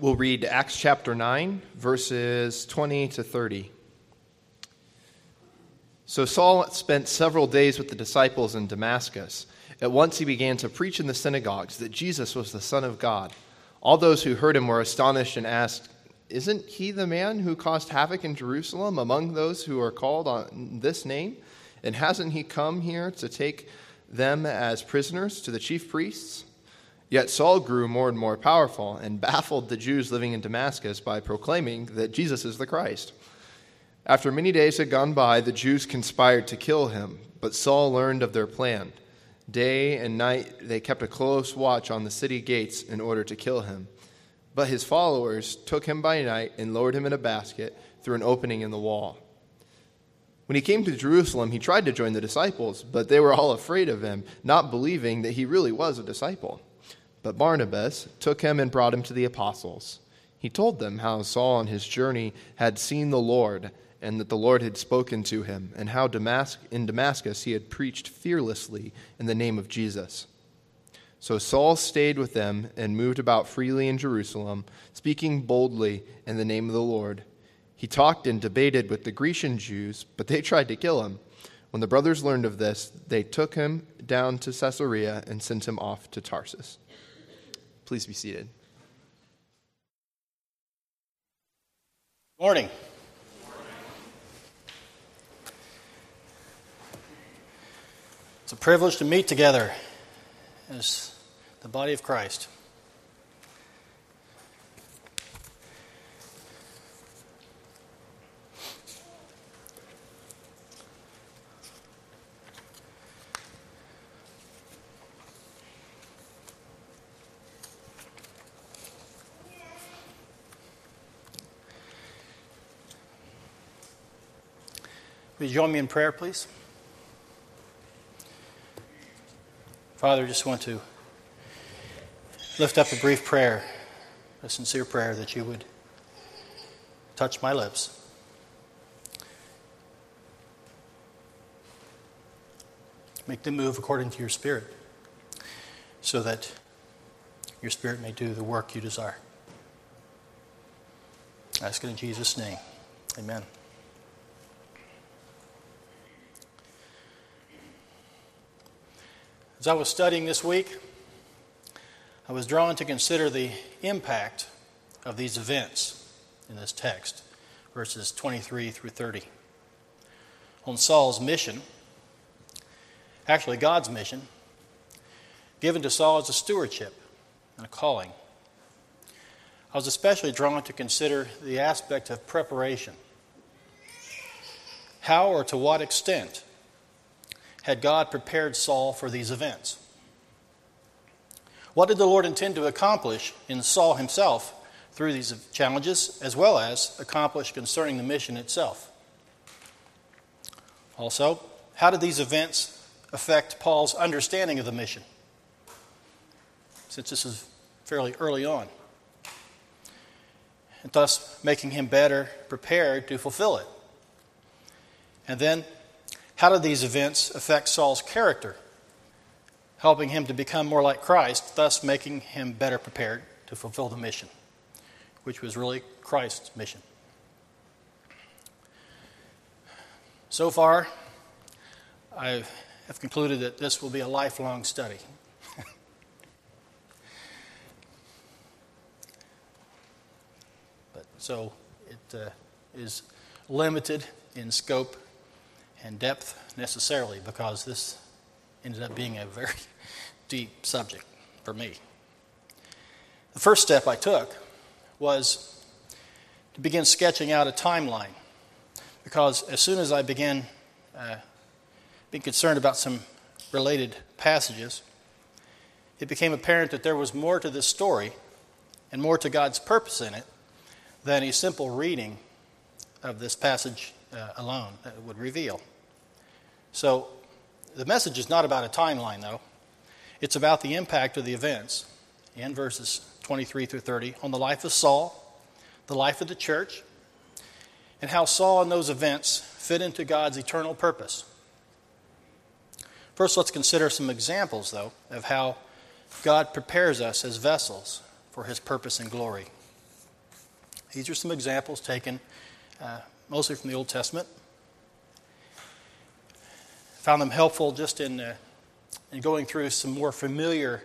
we'll read Acts chapter 9, verses 20 to 30. So Saul spent several days with the disciples in Damascus. At once he began to preach in the synagogues that Jesus was the Son of God. All those who heard him were astonished and asked, Isn't he the man who caused havoc in Jerusalem among those who are called on this name? And hasn't he come here to take them as prisoners to the chief priests? Yet Saul grew more and more powerful and baffled the Jews living in Damascus by proclaiming that Jesus is the Christ. After many days had gone by, the Jews conspired to kill him, but Saul learned of their plan. Day and night they kept a close watch on the city gates in order to kill him. But his followers took him by night and lowered him in a basket through an opening in the wall. When he came to Jerusalem, he tried to join the disciples, but they were all afraid of him, not believing that he really was a disciple. But Barnabas took him and brought him to the apostles. He told them how Saul on his journey had seen the Lord and that the Lord had spoken to him, and how in Damascus he had preached fearlessly in the name of Jesus. So Saul stayed with them and moved about freely in Jerusalem, speaking boldly in the name of the Lord. He talked and debated with the Grecian Jews, but they tried to kill him. When the brothers learned of this, they took him down to Caesarea and sent him off to Tarsus. Please be seated. Morning. It's a privilege to meet together as the body of Christ. Will you join me in prayer, please? Father, I just want to lift up a brief prayer, a sincere prayer that you would touch my lips. Make them move according to your Spirit so that your Spirit may do the work you desire. I ask it in Jesus' name. Amen. As I was studying this week, I was drawn to consider the impact of these events in this text, verses 23 through 30. On Saul's mission, actually God's mission, given to Saul as a stewardship and a calling. I was especially drawn to consider the aspect of preparation. How or to what extent had God prepared Saul for these events? What did the Lord intend to accomplish in Saul himself through these challenges, as well as accomplish concerning the mission itself? Also, how did these events affect Paul's understanding of the mission? Since this is fairly early on, and thus making him better prepared to fulfill it. And then, how did these events affect Saul's character, helping him to become more like Christ, thus making him better prepared to fulfill the mission, which was really Christ's mission? So far, I have concluded that this will be a lifelong study. but so it uh, is limited in scope and depth necessarily because this ended up being a very deep subject for me. The first step I took was to begin sketching out a timeline because as soon as I began uh, being concerned about some related passages, it became apparent that there was more to this story and more to God's purpose in it than a simple reading of this passage uh, alone would reveal. So the message is not about a timeline, though. It's about the impact of the events in verses 23 through 30 on the life of Saul, the life of the church, and how Saul and those events fit into God's eternal purpose. First, let's consider some examples, though, of how God prepares us as vessels for his purpose and glory. These are some examples taken uh, mostly from the Old Testament. Found them helpful just in, uh, in going through some more familiar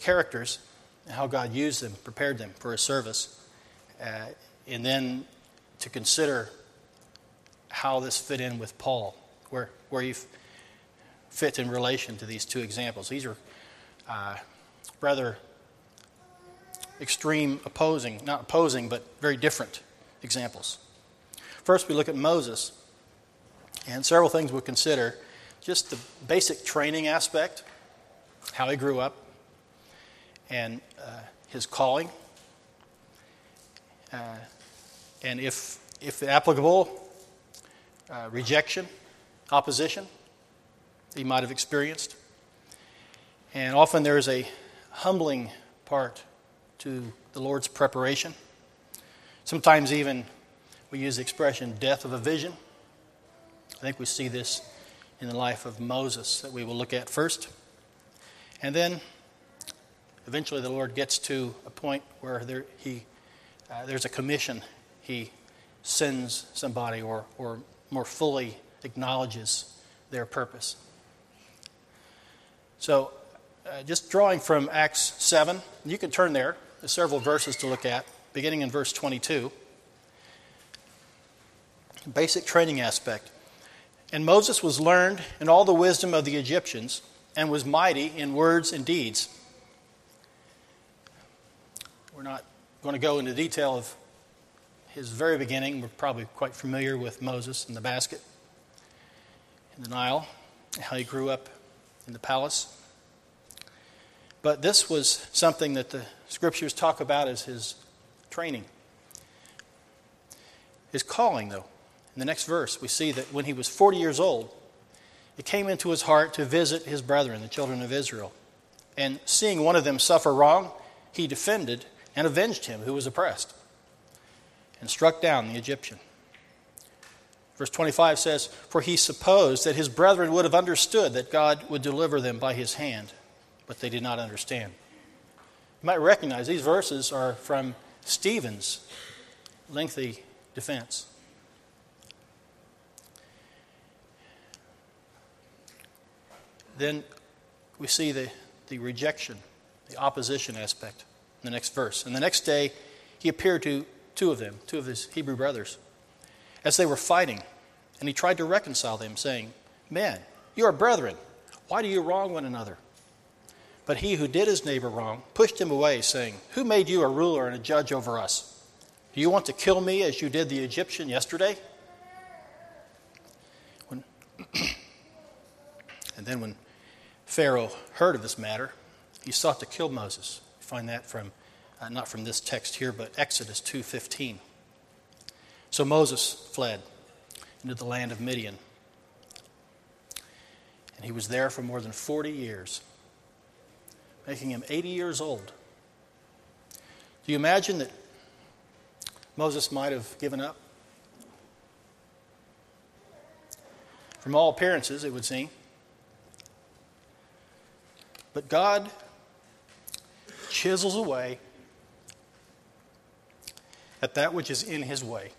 characters and how God used them, prepared them for His service, uh, and then to consider how this fit in with Paul, where, where he fit in relation to these two examples. These are uh, rather extreme opposing, not opposing, but very different examples. First, we look at Moses, and several things we'll consider. Just the basic training aspect, how he grew up, and uh, his calling, uh, and if, if applicable, uh, rejection, opposition he might have experienced. And often there is a humbling part to the Lord's preparation. Sometimes, even we use the expression death of a vision. I think we see this in the life of Moses that we will look at first. And then eventually the Lord gets to a point where there, he, uh, there's a commission. He sends somebody or, or more fully acknowledges their purpose. So, uh, just drawing from Acts 7, you can turn there. There's several verses to look at, beginning in verse 22. Basic training aspect. And Moses was learned in all the wisdom of the Egyptians and was mighty in words and deeds. We're not going to go into detail of his very beginning. We're probably quite familiar with Moses and the basket in the Nile, how he grew up in the palace. But this was something that the scriptures talk about as his training. His calling, though. In the next verse, we see that when he was 40 years old, it came into his heart to visit his brethren, the children of Israel. And seeing one of them suffer wrong, he defended and avenged him who was oppressed and struck down the Egyptian. Verse 25 says, For he supposed that his brethren would have understood that God would deliver them by his hand, but they did not understand. You might recognize these verses are from Stephen's lengthy defense. Then we see the, the rejection, the opposition aspect in the next verse. And the next day, he appeared to two of them, two of his Hebrew brothers, as they were fighting. And he tried to reconcile them, saying, Men, you are brethren. Why do you wrong one another? But he who did his neighbor wrong pushed him away, saying, Who made you a ruler and a judge over us? Do you want to kill me as you did the Egyptian yesterday? When and then when Pharaoh heard of this matter, he sought to kill Moses. You find that from uh, not from this text here, but Exodus 2:15. So Moses fled into the land of Midian. And he was there for more than 40 years, making him 80 years old. Do you imagine that Moses might have given up? From all appearances, it would seem. But God chisels away at that which is in his way.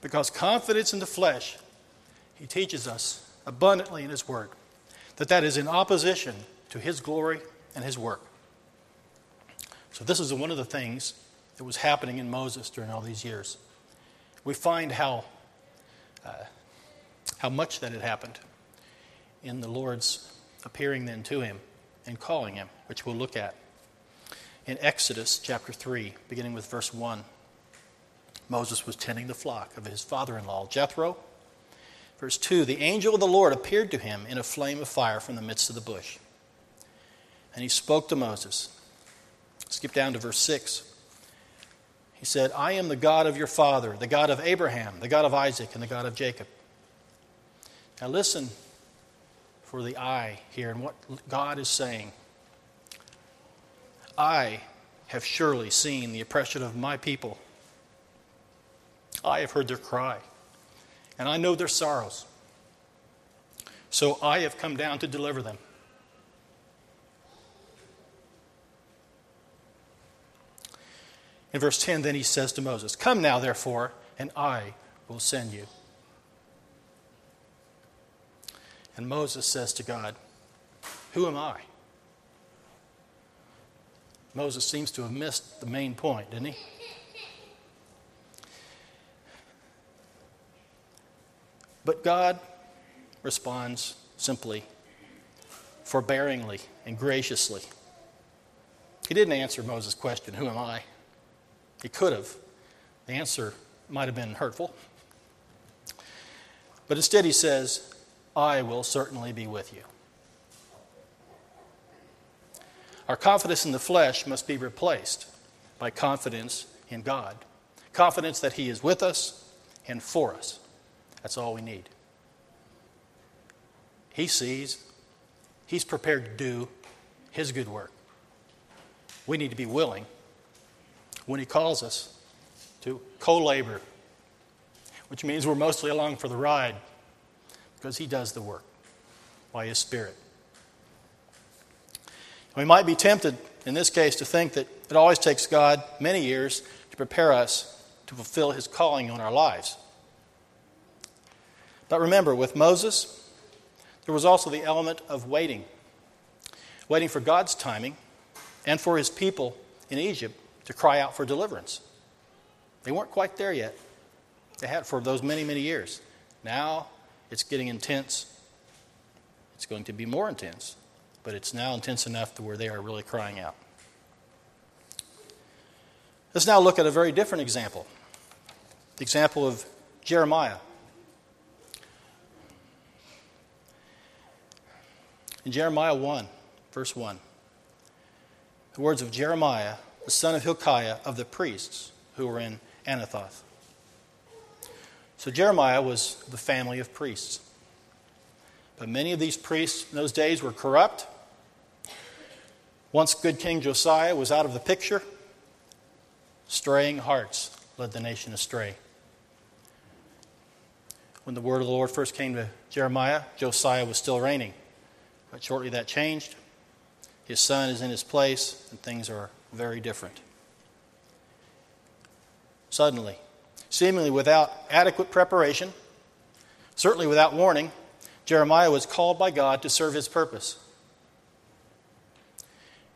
Because confidence in the flesh, he teaches us abundantly in his word, that that is in opposition to his glory and his work. So, this is one of the things that was happening in Moses during all these years. We find how, uh, how much that had happened in the Lord's appearing then to him and calling him, which we'll look at. In Exodus chapter 3, beginning with verse 1, Moses was tending the flock of his father in law, Jethro. Verse 2 The angel of the Lord appeared to him in a flame of fire from the midst of the bush. And he spoke to Moses. Skip down to verse 6. He said, I am the God of your father, the God of Abraham, the God of Isaac, and the God of Jacob. Now listen for the I here and what God is saying. I have surely seen the oppression of my people. I have heard their cry, and I know their sorrows. So I have come down to deliver them. In verse 10, then he says to Moses, Come now, therefore, and I will send you. And Moses says to God, Who am I? Moses seems to have missed the main point, didn't he? But God responds simply, forbearingly, and graciously. He didn't answer Moses' question, Who am I? He could have. The answer might have been hurtful. But instead, he says, I will certainly be with you. Our confidence in the flesh must be replaced by confidence in God. Confidence that He is with us and for us. That's all we need. He sees, He's prepared to do His good work. We need to be willing when He calls us to co labor, which means we're mostly along for the ride because He does the work by His Spirit. We might be tempted in this case to think that it always takes God many years to prepare us to fulfill His calling on our lives. But remember, with Moses, there was also the element of waiting waiting for God's timing and for His people in Egypt to cry out for deliverance. They weren't quite there yet. They had for those many, many years. Now it's getting intense. It's going to be more intense, but it's now intense enough to where they are really crying out. Let's now look at a very different example the example of Jeremiah. In Jeremiah 1, verse 1, the words of Jeremiah, the son of Hilkiah, of the priests who were in Anathoth. So Jeremiah was the family of priests. But many of these priests in those days were corrupt. Once good King Josiah was out of the picture, straying hearts led the nation astray. When the word of the Lord first came to Jeremiah, Josiah was still reigning. But shortly that changed. His son is in his place, and things are very different. Suddenly, seemingly without adequate preparation, certainly without warning, Jeremiah was called by God to serve his purpose.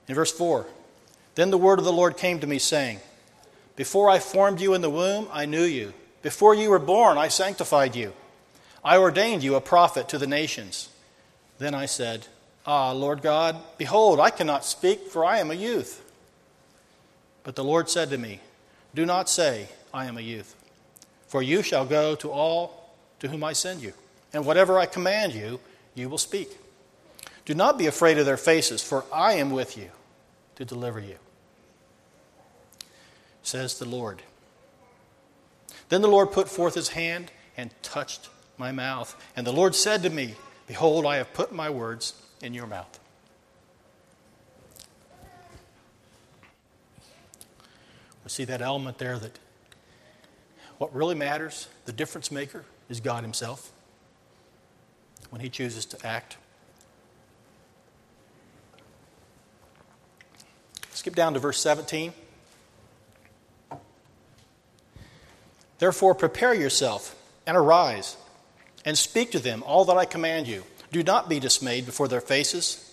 In verse 4, then the word of the Lord came to me, saying, Before I formed you in the womb, I knew you. Before you were born, I sanctified you. I ordained you a prophet to the nations. Then I said, Ah, Lord God, behold, I cannot speak, for I am a youth. But the Lord said to me, Do not say, I am a youth, for you shall go to all to whom I send you and whatever I command you, you will speak. Do not be afraid of their faces, for I am with you to deliver you, says the Lord. Then the Lord put forth his hand and touched my mouth. And the Lord said to me, Behold, I have put my words in your mouth. We see that element there that what really matters, the difference maker, is God Himself when he chooses to act. Skip down to verse 17. Therefore, prepare yourself and arise and speak to them all that I command you. Do not be dismayed before their faces,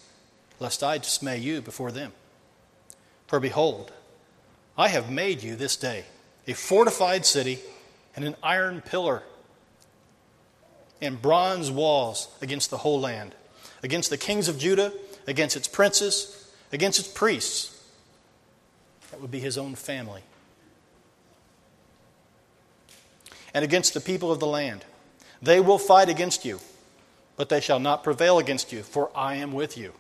lest I dismay you before them. For behold, I have made you this day a fortified city and an iron pillar and bronze walls against the whole land, against the kings of Judah, against its princes, against its priests. That would be his own family. And against the people of the land. They will fight against you, but they shall not prevail against you, for I am with you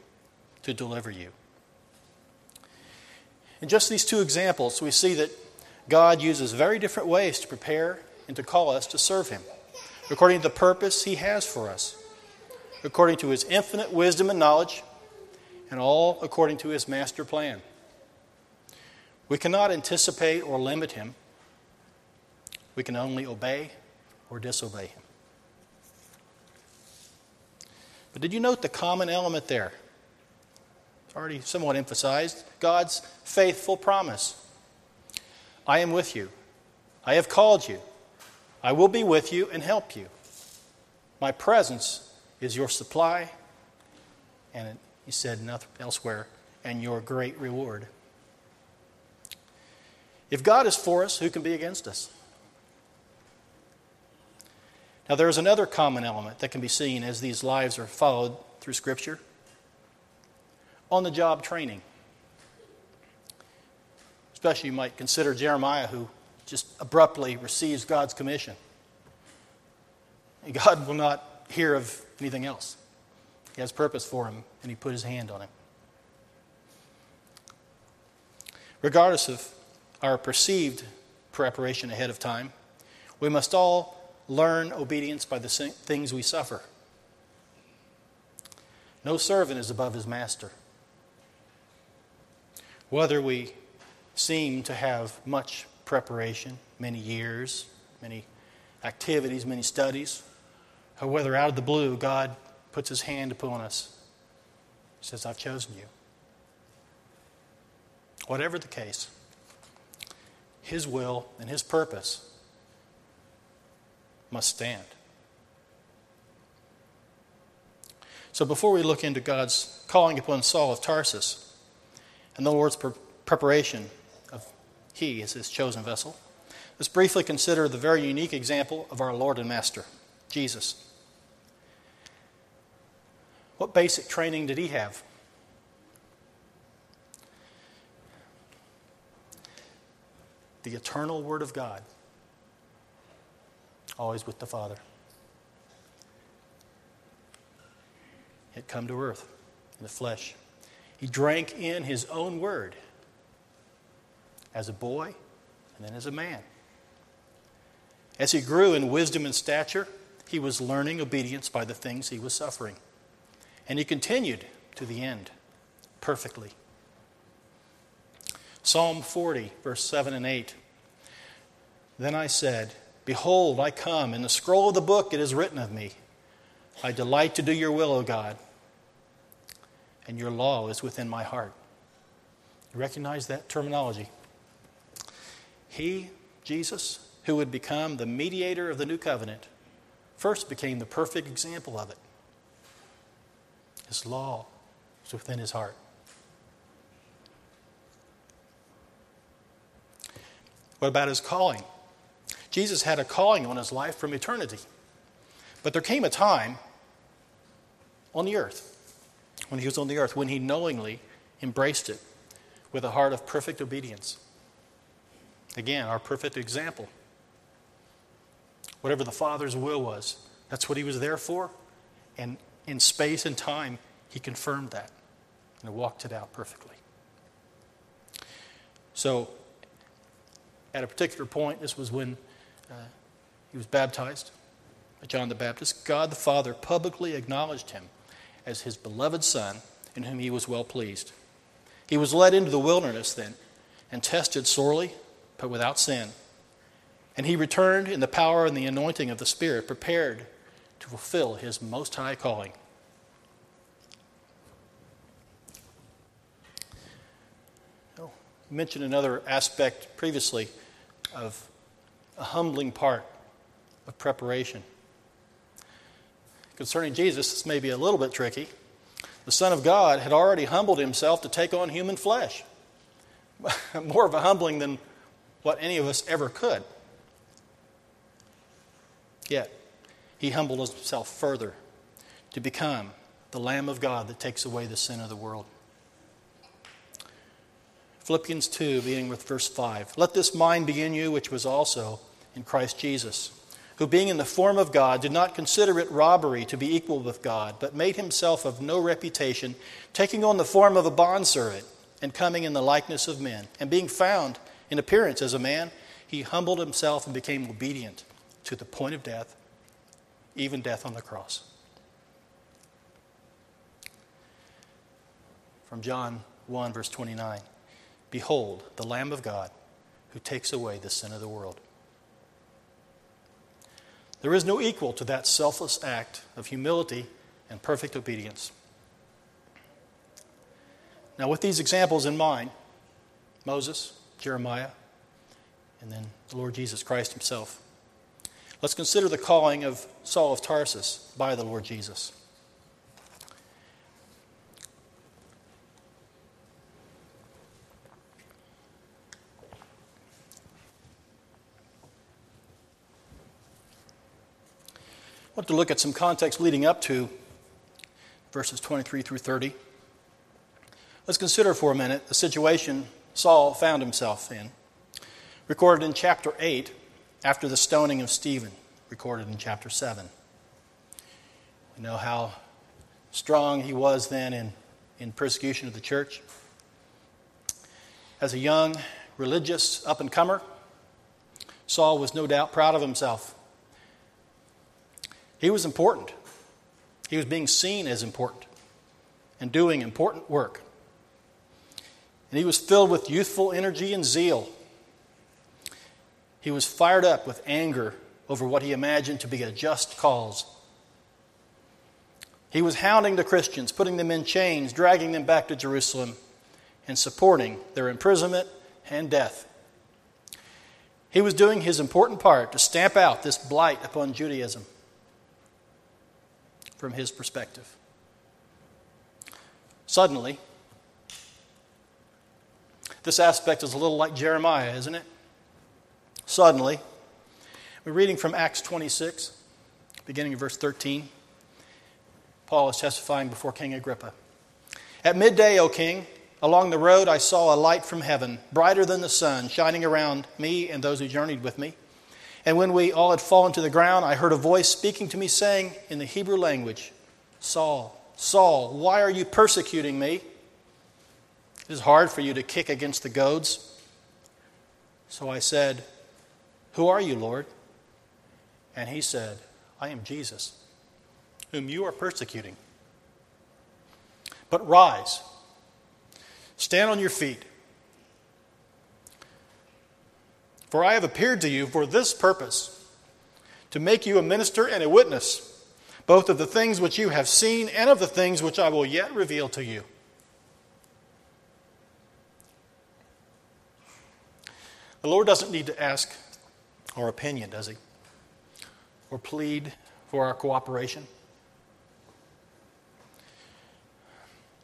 to deliver you. In just these two examples, we see that God uses very different ways to prepare and to call us to serve Him according to the purpose He has for us, according to His infinite wisdom and knowledge, and all according to His master plan. We cannot anticipate or limit Him, we can only obey or disobey Him. But did you note the common element there? It's already somewhat emphasized God's faithful promise. I am with you. I have called you. I will be with you and help you. My presence is your supply. And he said nothing elsewhere, and your great reward. If God is for us, who can be against us? Now, there is another common element that can be seen as these lives are followed through Scripture on the job training. Especially, you might consider Jeremiah, who just abruptly receives God's commission. And God will not hear of anything else. He has purpose for him, and He put His hand on him. Regardless of our perceived preparation ahead of time, we must all learn obedience by the things we suffer. No servant is above his master. Whether we seem to have much preparation, many years, many activities, many studies, or whether out of the blue God puts his hand upon us, says, I've chosen you. Whatever the case, his will and his purpose must stand. So before we look into God's calling upon Saul of Tarsus and the Lord's pre- preparation he is his chosen vessel, let's briefly consider the very unique example of our Lord and Master, Jesus. What basic training did he have? The eternal Word of God, always with the Father. It come to earth in the flesh. He drank in his own word as a boy and then as a man. As he grew in wisdom and stature, he was learning obedience by the things he was suffering. And he continued to the end perfectly. Psalm 40, verse 7 and 8. Then I said, Behold, I come. In the scroll of the book it is written of me. I delight to do your will, O God and your law is within my heart. You recognize that terminology? He, Jesus, who would become the mediator of the new covenant, first became the perfect example of it. His law was within his heart. What about his calling? Jesus had a calling on his life from eternity. But there came a time on the earth when he was on the earth, when he knowingly embraced it with a heart of perfect obedience. Again, our perfect example. Whatever the Father's will was, that's what he was there for. And in space and time, he confirmed that and walked it out perfectly. So, at a particular point, this was when uh, he was baptized by John the Baptist, God the Father publicly acknowledged him as his beloved Son, in whom he was well pleased. He was led into the wilderness then and tested sorely, but without sin. And he returned in the power and the anointing of the Spirit, prepared to fulfill his most high calling. Oh, mentioned another aspect previously of a humbling part of preparation. Concerning Jesus, this may be a little bit tricky. The Son of God had already humbled himself to take on human flesh. More of a humbling than what any of us ever could. Yet, he humbled himself further to become the Lamb of God that takes away the sin of the world. Philippians 2, beginning with verse 5. Let this mind be in you, which was also in Christ Jesus who, being in the form of God, did not consider it robbery to be equal with God, but made himself of no reputation, taking on the form of a bondservant, and coming in the likeness of men. And being found in appearance as a man, he humbled himself and became obedient to the point of death, even death on the cross. From John 1, verse 29 Behold, the Lamb of God who takes away the sin of the world. There is no equal to that selfless act of humility and perfect obedience. Now, with these examples in mind Moses, Jeremiah, and then the Lord Jesus Christ himself. Let's consider the calling of Saul of Tarsus by the Lord Jesus. I want to look at some context leading up to verses 23 through 30. Let's consider for a minute the situation Saul found himself in, recorded in chapter 8 after the stoning of Stephen, recorded in chapter 7. We know how strong he was then in, in persecution of the church. As a young religious up and comer, Saul was no doubt proud of himself he was important. He was being seen as important and doing important work. And he was filled with youthful energy and zeal. He was fired up with anger over what he imagined to be a just cause. He was hounding the Christians, putting them in chains, dragging them back to Jerusalem, and supporting their imprisonment and death. He was doing his important part to stamp out this blight upon Judaism from his perspective. Suddenly, this aspect is a little like Jeremiah, isn't it? Suddenly, we're reading from Acts 26, beginning of verse 13. Paul is testifying before King Agrippa. At midday, O king, along the road I saw a light from heaven, brighter than the sun, shining around me and those who journeyed with me. And when we all had fallen to the ground, I heard a voice speaking to me, saying in the Hebrew language, Saul, Saul, why are you persecuting me? It is hard for you to kick against the goads. So I said, Who are you, Lord? And he said, I am Jesus, whom you are persecuting. But rise, stand on your feet For I have appeared to you for this purpose to make you a minister and a witness, both of the things which you have seen and of the things which I will yet reveal to you. The Lord doesn't need to ask our opinion, does He? Or plead for our cooperation.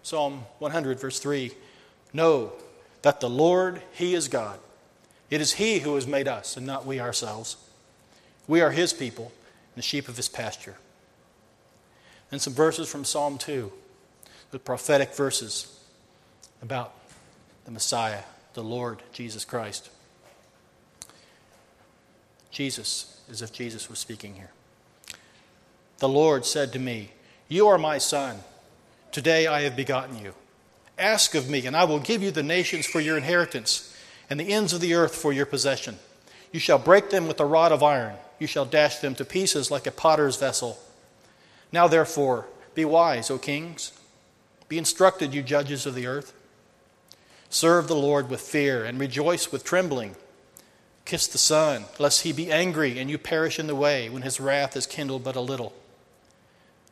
Psalm 100, verse 3 Know that the Lord, He is God. It is He who has made us, and not we ourselves. We are His people, and the sheep of His pasture. And some verses from Psalm 2, the prophetic verses about the Messiah, the Lord Jesus Christ. Jesus, as if Jesus was speaking here. The Lord said to me, You are my son. Today I have begotten you. Ask of me, and I will give you the nations for your inheritance and the ends of the earth for your possession. You shall break them with a rod of iron, you shall dash them to pieces like a potter's vessel. Now, therefore, be wise, O kings. Be instructed, you judges of the earth. Serve the Lord with fear and rejoice with trembling. Kiss the Son, lest he be angry and you perish in the way when his wrath is kindled but a little.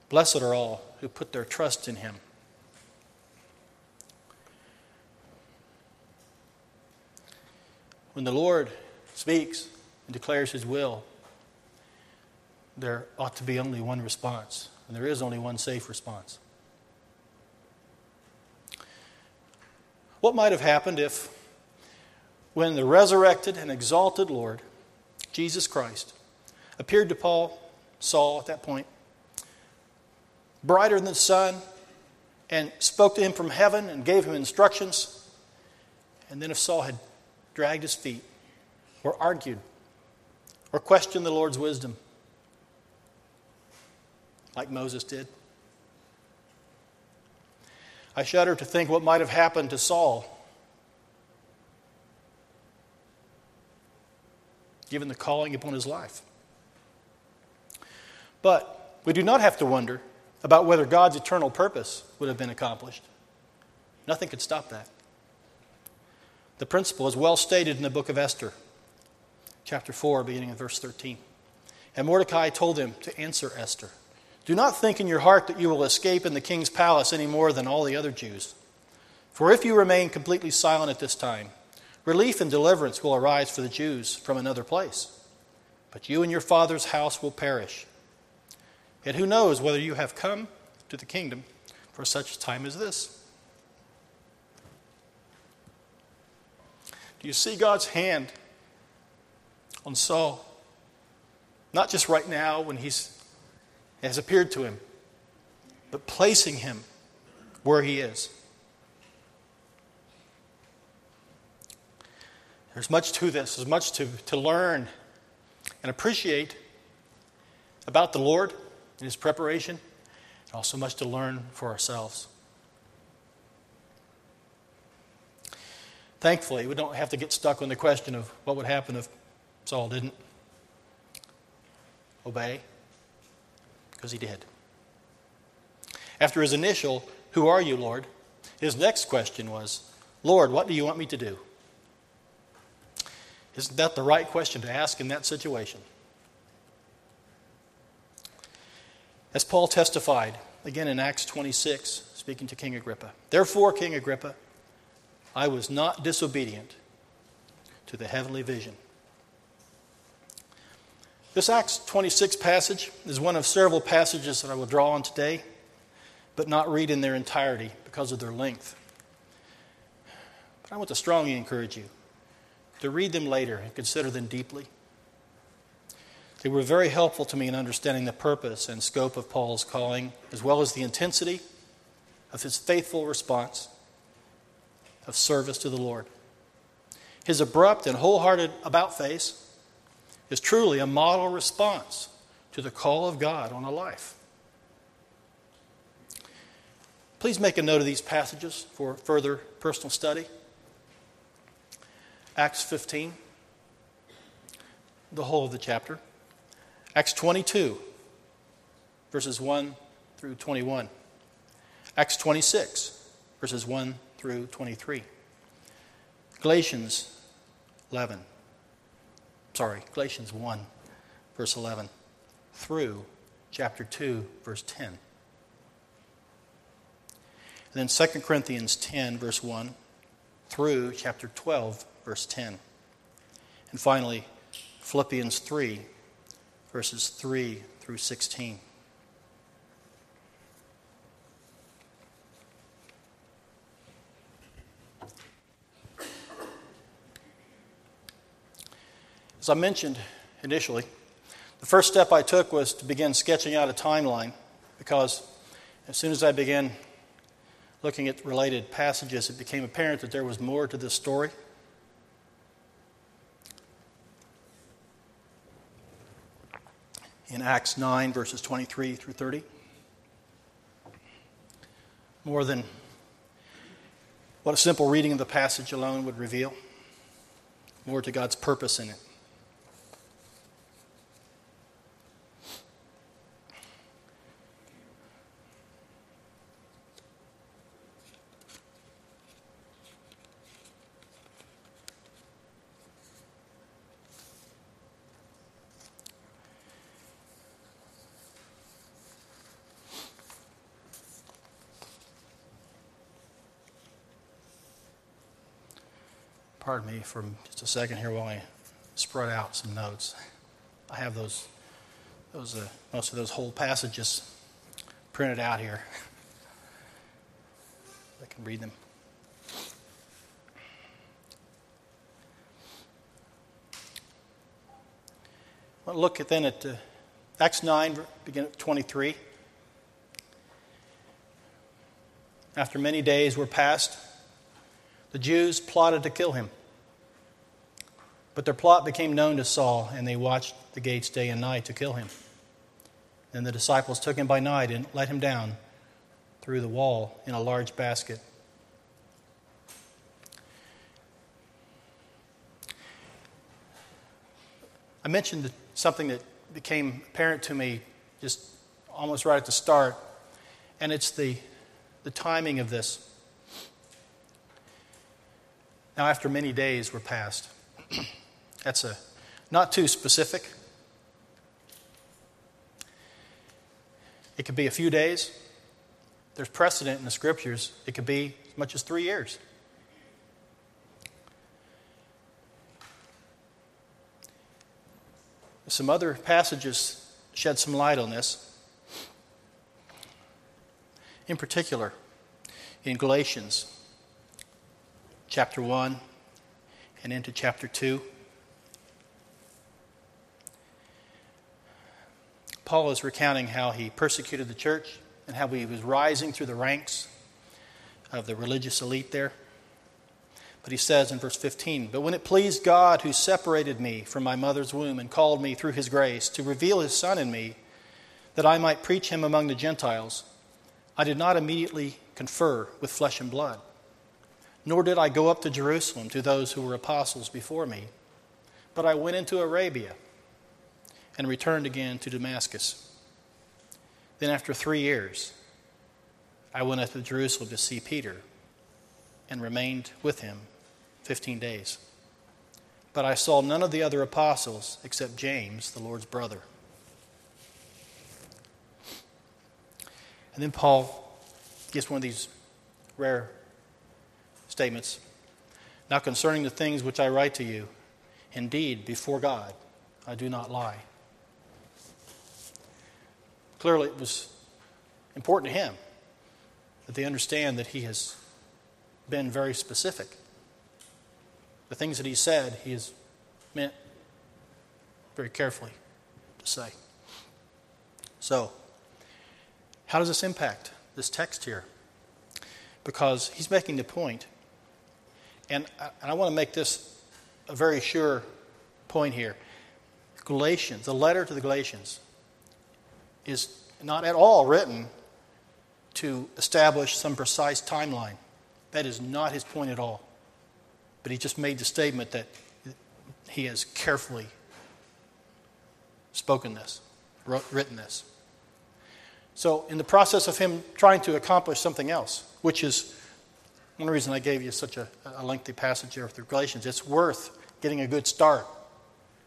Blessed are all who put their trust in him. When the Lord speaks and declares his will, there ought to be only one response, and there is only one safe response. What might have happened if, when the resurrected and exalted Lord, Jesus Christ, appeared to Paul, Saul at that point, brighter than the sun, and spoke to him from heaven and gave him instructions, and then if Saul had dragged his feet, or argued, or questioned the Lord's wisdom, like Moses did. I shudder to think what might have happened to Saul, given the calling upon his life. But we do not have to wonder about whether God's eternal purpose would have been accomplished. Nothing could stop that. The principle is well stated in the book of Esther, chapter 4, beginning in verse 13. And Mordecai told him to answer Esther Do not think in your heart that you will escape in the king's palace any more than all the other Jews. For if you remain completely silent at this time, Relief and deliverance will arise for the Jews from another place, but you and your father's house will perish. Yet who knows whether you have come to the kingdom for such a time as this? Do you see God's hand on Saul? Not just right now when he's has appeared to him, but placing him where he is. There's much to this, there's much to, to learn and appreciate about the Lord and his preparation, and also much to learn for ourselves. Thankfully, we don't have to get stuck on the question of what would happen if Saul didn't obey, because he did. After his initial, Who are you, Lord? his next question was, Lord, what do you want me to do? Isn't that the right question to ask in that situation? As Paul testified, again in Acts 26, speaking to King Agrippa, Therefore, King Agrippa, I was not disobedient to the heavenly vision. This Acts 26 passage is one of several passages that I will draw on today, but not read in their entirety because of their length. But I want to strongly encourage you to read them later and consider them deeply. They were very helpful to me in understanding the purpose and scope of Paul's calling, as well as the intensity of his faithful response of service to the Lord. His abrupt and wholehearted about face is truly a model response to the call of God on a life. Please make a note of these passages for further personal study. Acts 15, the whole of the chapter. Acts 22, verses 1 through 21. Acts 26, verses 1 through 23. Galatians 11. Sorry, Galatians 1, verse 11, through chapter 2, verse 10. And then 2 Corinthians 10, verse 1, through chapter 12, verse 10. And finally, Philippians 3, verses 3 through 16. As I mentioned initially, the first step I took was to begin sketching out a timeline because as soon as I began looking at related passages, it became apparent that there was more to this story. In Acts 9, verses 23 through 30, more than what a simple reading of the passage alone would reveal, more to God's purpose in it. Pardon me for just a second here while I spread out some notes. I have those, those uh, most of those whole passages printed out here. I can read them. Look at then at uh, Acts 9, begin at 23. After many days were passed, the Jews plotted to kill him. But their plot became known to Saul, and they watched the gates day and night to kill him. Then the disciples took him by night and let him down through the wall in a large basket. I mentioned something that became apparent to me just almost right at the start, and it's the, the timing of this. Now, after many days were passed, That's a, not too specific. It could be a few days. There's precedent in the scriptures. It could be as much as three years. Some other passages shed some light on this. In particular, in Galatians chapter 1 and into chapter 2. Paul is recounting how he persecuted the church and how he was rising through the ranks of the religious elite there. But he says in verse 15, But when it pleased God who separated me from my mother's womb and called me through his grace to reveal his Son in me, that I might preach him among the Gentiles, I did not immediately confer with flesh and blood, nor did I go up to Jerusalem to those who were apostles before me, but I went into Arabia and returned again to Damascus. Then, after three years, I went up to Jerusalem to see Peter and remained with him 15 days. But I saw none of the other apostles except James, the Lord's brother. And then Paul gives one of these rare statements. Now, concerning the things which I write to you, indeed, before God, I do not lie. Clearly, it was important to him that they understand that he has been very specific. The things that he said, he has meant very carefully to say. So, how does this impact this text here? Because he's making the point, and I, and I want to make this a very sure point here. Galatians, the letter to the Galatians, is not at all written to establish some precise timeline. That is not his point at all. But he just made the statement that he has carefully spoken this, written this. So, in the process of him trying to accomplish something else, which is one reason I gave you such a, a lengthy passage here through Galatians, it's worth getting a good start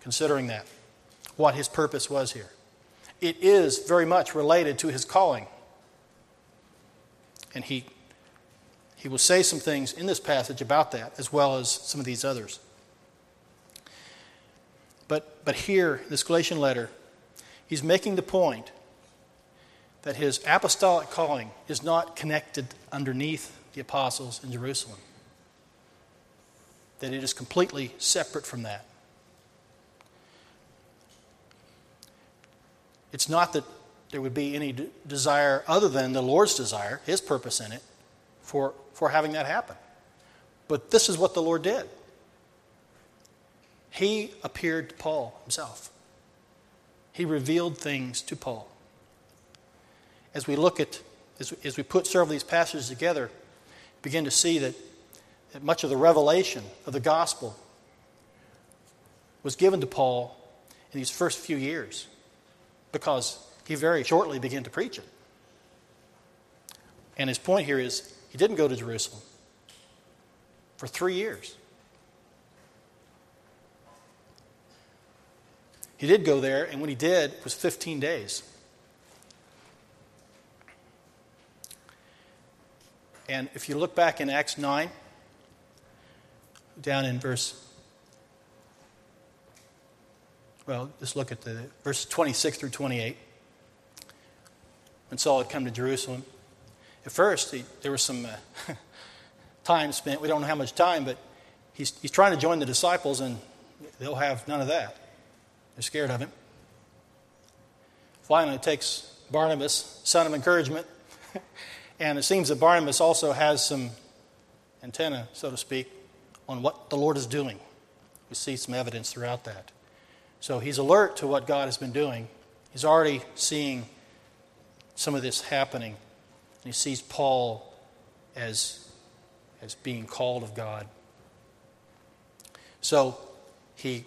considering that, what his purpose was here it is very much related to his calling. And he, he will say some things in this passage about that, as well as some of these others. But, but here, this Galatian letter, he's making the point that his apostolic calling is not connected underneath the apostles in Jerusalem, that it is completely separate from that. It's not that there would be any desire other than the Lord's desire, His purpose in it, for, for having that happen. But this is what the Lord did. He appeared to Paul himself. He revealed things to Paul. As we look at, as as we put several of these passages together, begin to see that, that much of the revelation of the gospel was given to Paul in these first few years because he very shortly began to preach it. And his point here is he didn't go to Jerusalem for three years. He did go there, and when he did, it was 15 days. And if you look back in Acts 9, down in verse well, just look at the verses 26 through 28. When Saul had come to Jerusalem, at first he, there was some uh, time spent. We don't know how much time, but he's, he's trying to join the disciples, and they'll have none of that. They're scared of him. Finally, it takes Barnabas, son of encouragement, and it seems that Barnabas also has some antenna, so to speak, on what the Lord is doing. We see some evidence throughout that. So he's alert to what God has been doing. He's already seeing some of this happening. And he sees Paul as, as being called of God. So he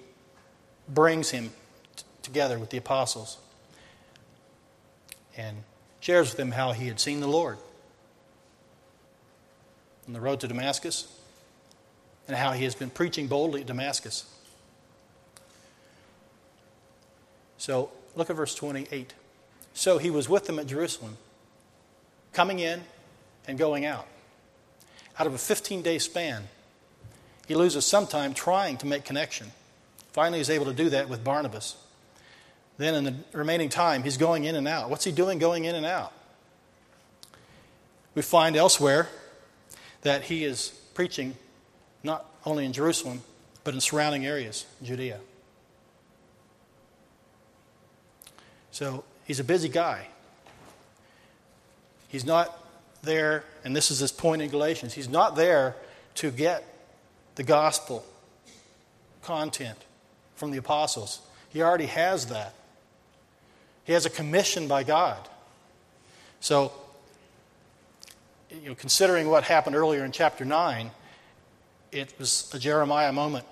brings him t- together with the apostles and shares with them how he had seen the Lord on the road to Damascus and how he has been preaching boldly at Damascus. So look at verse 28. So he was with them at Jerusalem, coming in and going out. Out of a 15 day span, he loses some time trying to make connection. Finally, he's able to do that with Barnabas. Then, in the remaining time, he's going in and out. What's he doing going in and out? We find elsewhere that he is preaching not only in Jerusalem, but in surrounding areas, Judea. So he's a busy guy. He's not there, and this is his point in Galatians, he's not there to get the gospel content from the apostles. He already has that. He has a commission by God. So, you know, considering what happened earlier in chapter 9, it was a Jeremiah moment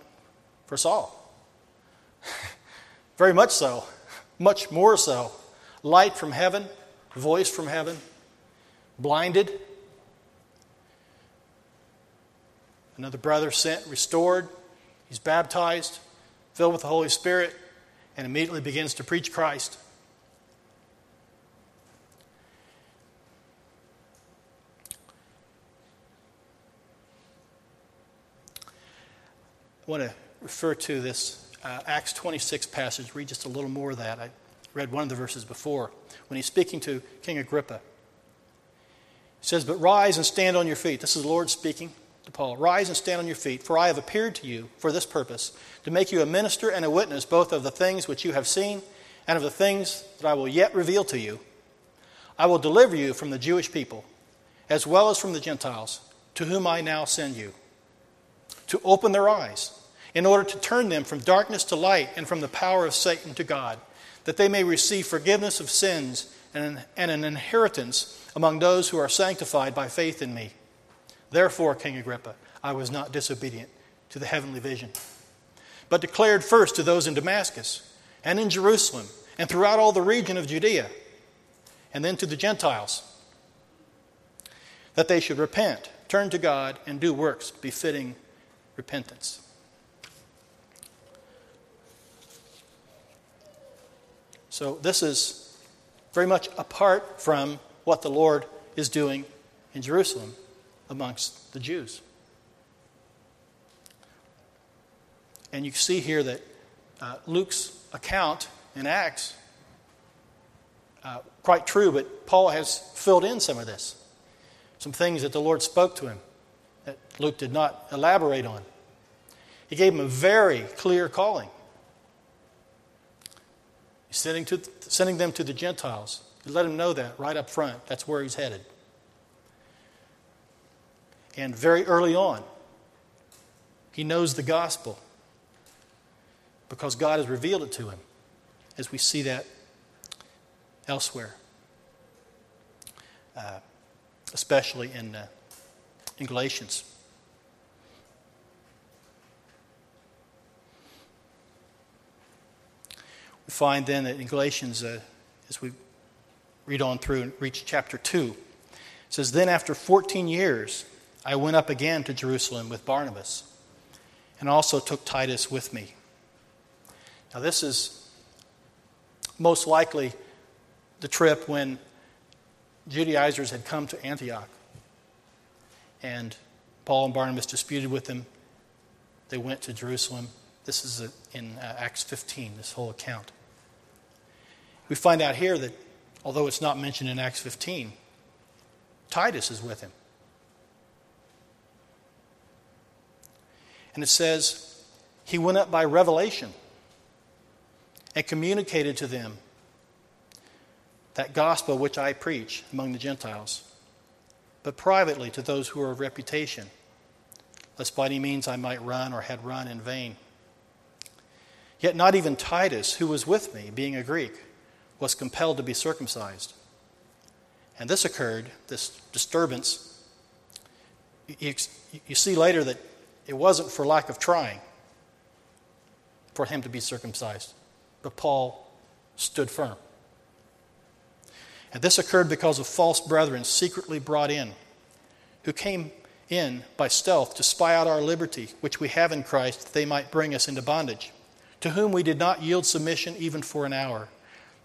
for Saul. Very much so much more so. Light from heaven, voice from heaven, blinded. Another brother sent, restored. He's baptized, filled with the Holy Spirit, and immediately begins to preach Christ. I want to refer to this uh, Acts 26 passage, read just a little more of that. I read one of the verses before when he's speaking to King Agrippa. He says, But rise and stand on your feet. This is the Lord speaking to Paul. Rise and stand on your feet, for I have appeared to you for this purpose, to make you a minister and a witness both of the things which you have seen and of the things that I will yet reveal to you. I will deliver you from the Jewish people, as well as from the Gentiles, to whom I now send you, to open their eyes in order to turn them from darkness to light and from the power of Satan to God, that they may receive forgiveness of sins and an inheritance among those who are sanctified by faith in me. Therefore, King Agrippa, I was not disobedient to the heavenly vision, but declared first to those in Damascus and in Jerusalem and throughout all the region of Judea, and then to the Gentiles, that they should repent, turn to God, and do works befitting repentance. So this is very much apart from what the Lord is doing in Jerusalem amongst the Jews. And you see here that uh, Luke's account in Acts, uh, quite true, but Paul has filled in some of this. Some things that the Lord spoke to him that Luke did not elaborate on. He gave him a very clear calling. Sending, to, sending them to the Gentiles. He let them know that right up front. That's where he's headed. And very early on, he knows the gospel because God has revealed it to him, as we see that elsewhere, uh, especially in, uh, in Galatians. Find then that in Galatians, uh, as we read on through and reach chapter 2, it says, Then after 14 years, I went up again to Jerusalem with Barnabas, and also took Titus with me. Now, this is most likely the trip when Judaizers had come to Antioch, and Paul and Barnabas disputed with them. They went to Jerusalem this is in uh, Acts 15, this whole account. We find out here that, although it's not mentioned in Acts 15, Titus is with him. And it says, he went up by revelation and communicated to them that gospel which I preach among the Gentiles, but privately to those who are of reputation, lest by any means I might run or had run in vain. Yet not even Titus, who was with me, being a Greek, was compelled to be circumcised. And this occurred, this disturbance. You, see later that it wasn't for lack of trying for him to be circumcised, but Paul stood firm. And this occurred because of false brethren secretly brought in, who came in by stealth to spy out our liberty, which we have in Christ, that they might bring us into bondage to whom we did not yield submission even for an hour,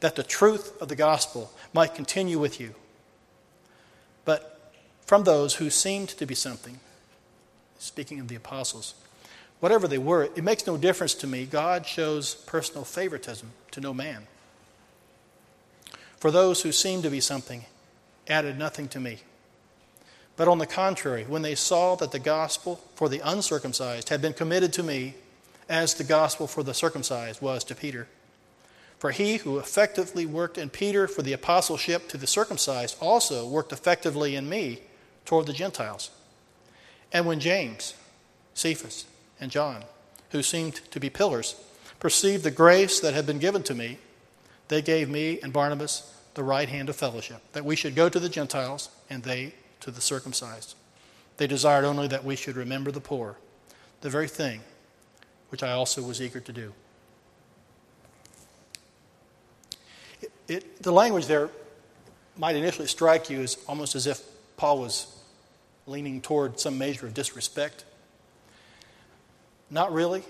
that the truth of the gospel might continue with you. But from those who seemed to be something, speaking of the apostles, whatever they were, it makes no difference to me. God shows personal favoritism to no man. For those who seemed to be something added nothing to me. But on the contrary, when they saw that the gospel for the uncircumcised had been committed to me, as the gospel for the circumcised was to Peter, for he who effectively worked in Peter for the apostleship to the circumcised also worked effectively in me toward the Gentiles. And when James, Cephas, and John, who seemed to be pillars, perceived the grace that had been given to me, they gave me and Barnabas the right hand of fellowship, that we should go to the Gentiles and they to the circumcised. They desired only that we should remember the poor, the very thing which I also was eager to do. It, it, the language there might initially strike you as almost as if Paul was leaning toward some measure of disrespect. Not really.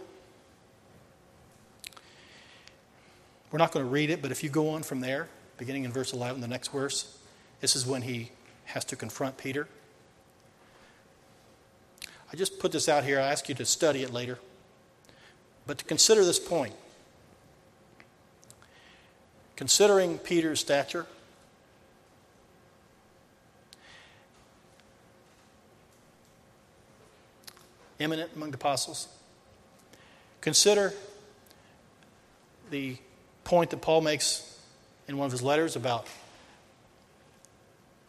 We're not going to read it, but if you go on from there, beginning in verse 11, the next verse, this is when he has to confront Peter. I just put this out here. I ask you to study it later. But to consider this point, considering Peter's stature, eminent among the apostles, consider the point that Paul makes in one of his letters about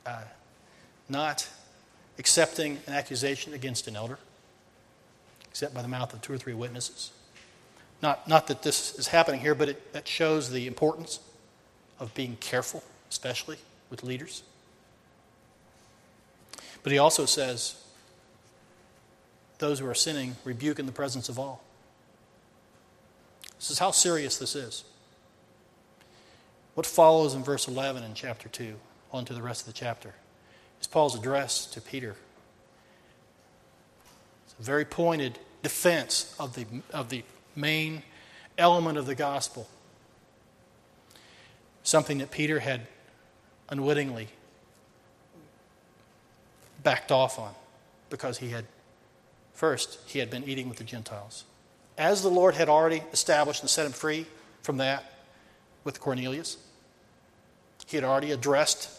uh, not accepting an accusation against an elder, except by the mouth of two or three witnesses. Not, not that this is happening here, but it, that shows the importance of being careful, especially with leaders. But he also says, those who are sinning rebuke in the presence of all. This is how serious this is. What follows in verse 11 in chapter 2, on to the rest of the chapter, is Paul's address to Peter. It's a very pointed defense of the, of the main element of the gospel. Something that Peter had unwittingly backed off on because he had, first, he had been eating with the Gentiles. As the Lord had already established and set him free from that with Cornelius, he had already addressed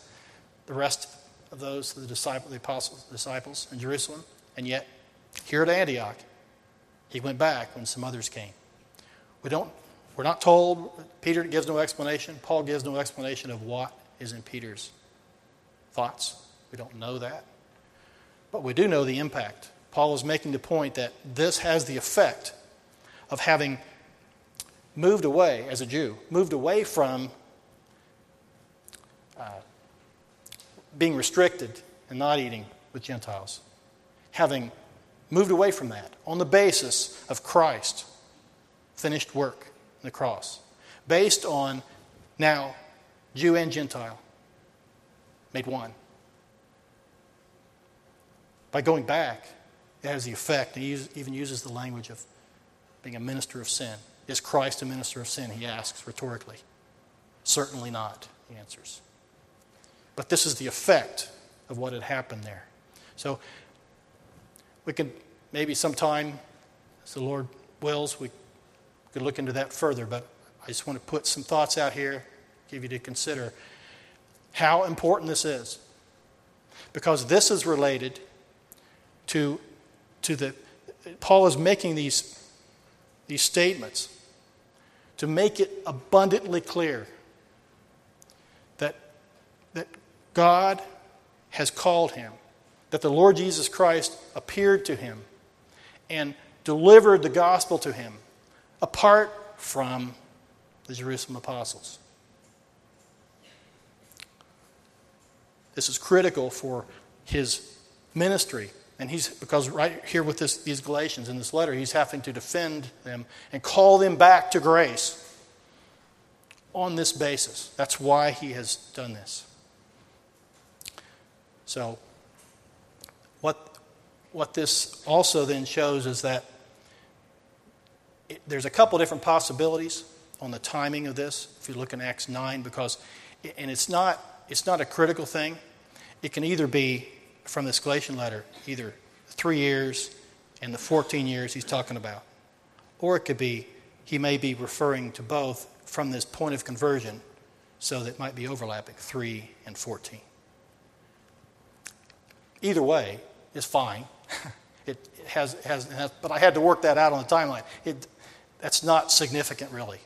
the rest of those, the disciples, the apostles, the disciples in Jerusalem, and yet here at Antioch, he went back when some others came. We don't, we're not told, Peter gives no explanation, Paul gives no explanation of what is in Peter's thoughts. We don't know that. But we do know the impact. Paul is making the point that this has the effect of having moved away as a Jew, moved away from uh, being restricted and not eating with Gentiles, having moved away from that on the basis of Christ finished work on the cross, based on now Jew and Gentile made one. By going back, it has the effect, he even uses the language of being a minister of sin. Is Christ a minister of sin? He asks rhetorically. Certainly not, he answers. But this is the effect of what had happened there. So we could maybe sometime, as the Lord wills, we could look into that further. But I just want to put some thoughts out here, give you to consider how important this is. Because this is related to, to the, Paul is making these, these statements to make it abundantly clear that, that God has called him, that the Lord Jesus Christ appeared to him and delivered the gospel to him apart from the Jerusalem apostles. This is critical for his ministry. And he's, because right here with this, these Galatians in this letter, he's having to defend them and call them back to grace on this basis. That's why he has done this. So, what, what this also then shows is that it, there's a couple different possibilities on the timing of this. If you look in Acts 9, because, and it's not, it's not a critical thing. It can either be from this Galatian letter, either three years and the 14 years he's talking about, or it could be he may be referring to both from this point of conversion so that might be overlapping 3 and 14. Either way is fine. it has, has, has, but I had to work that out on the timeline. It, that's not significant, really.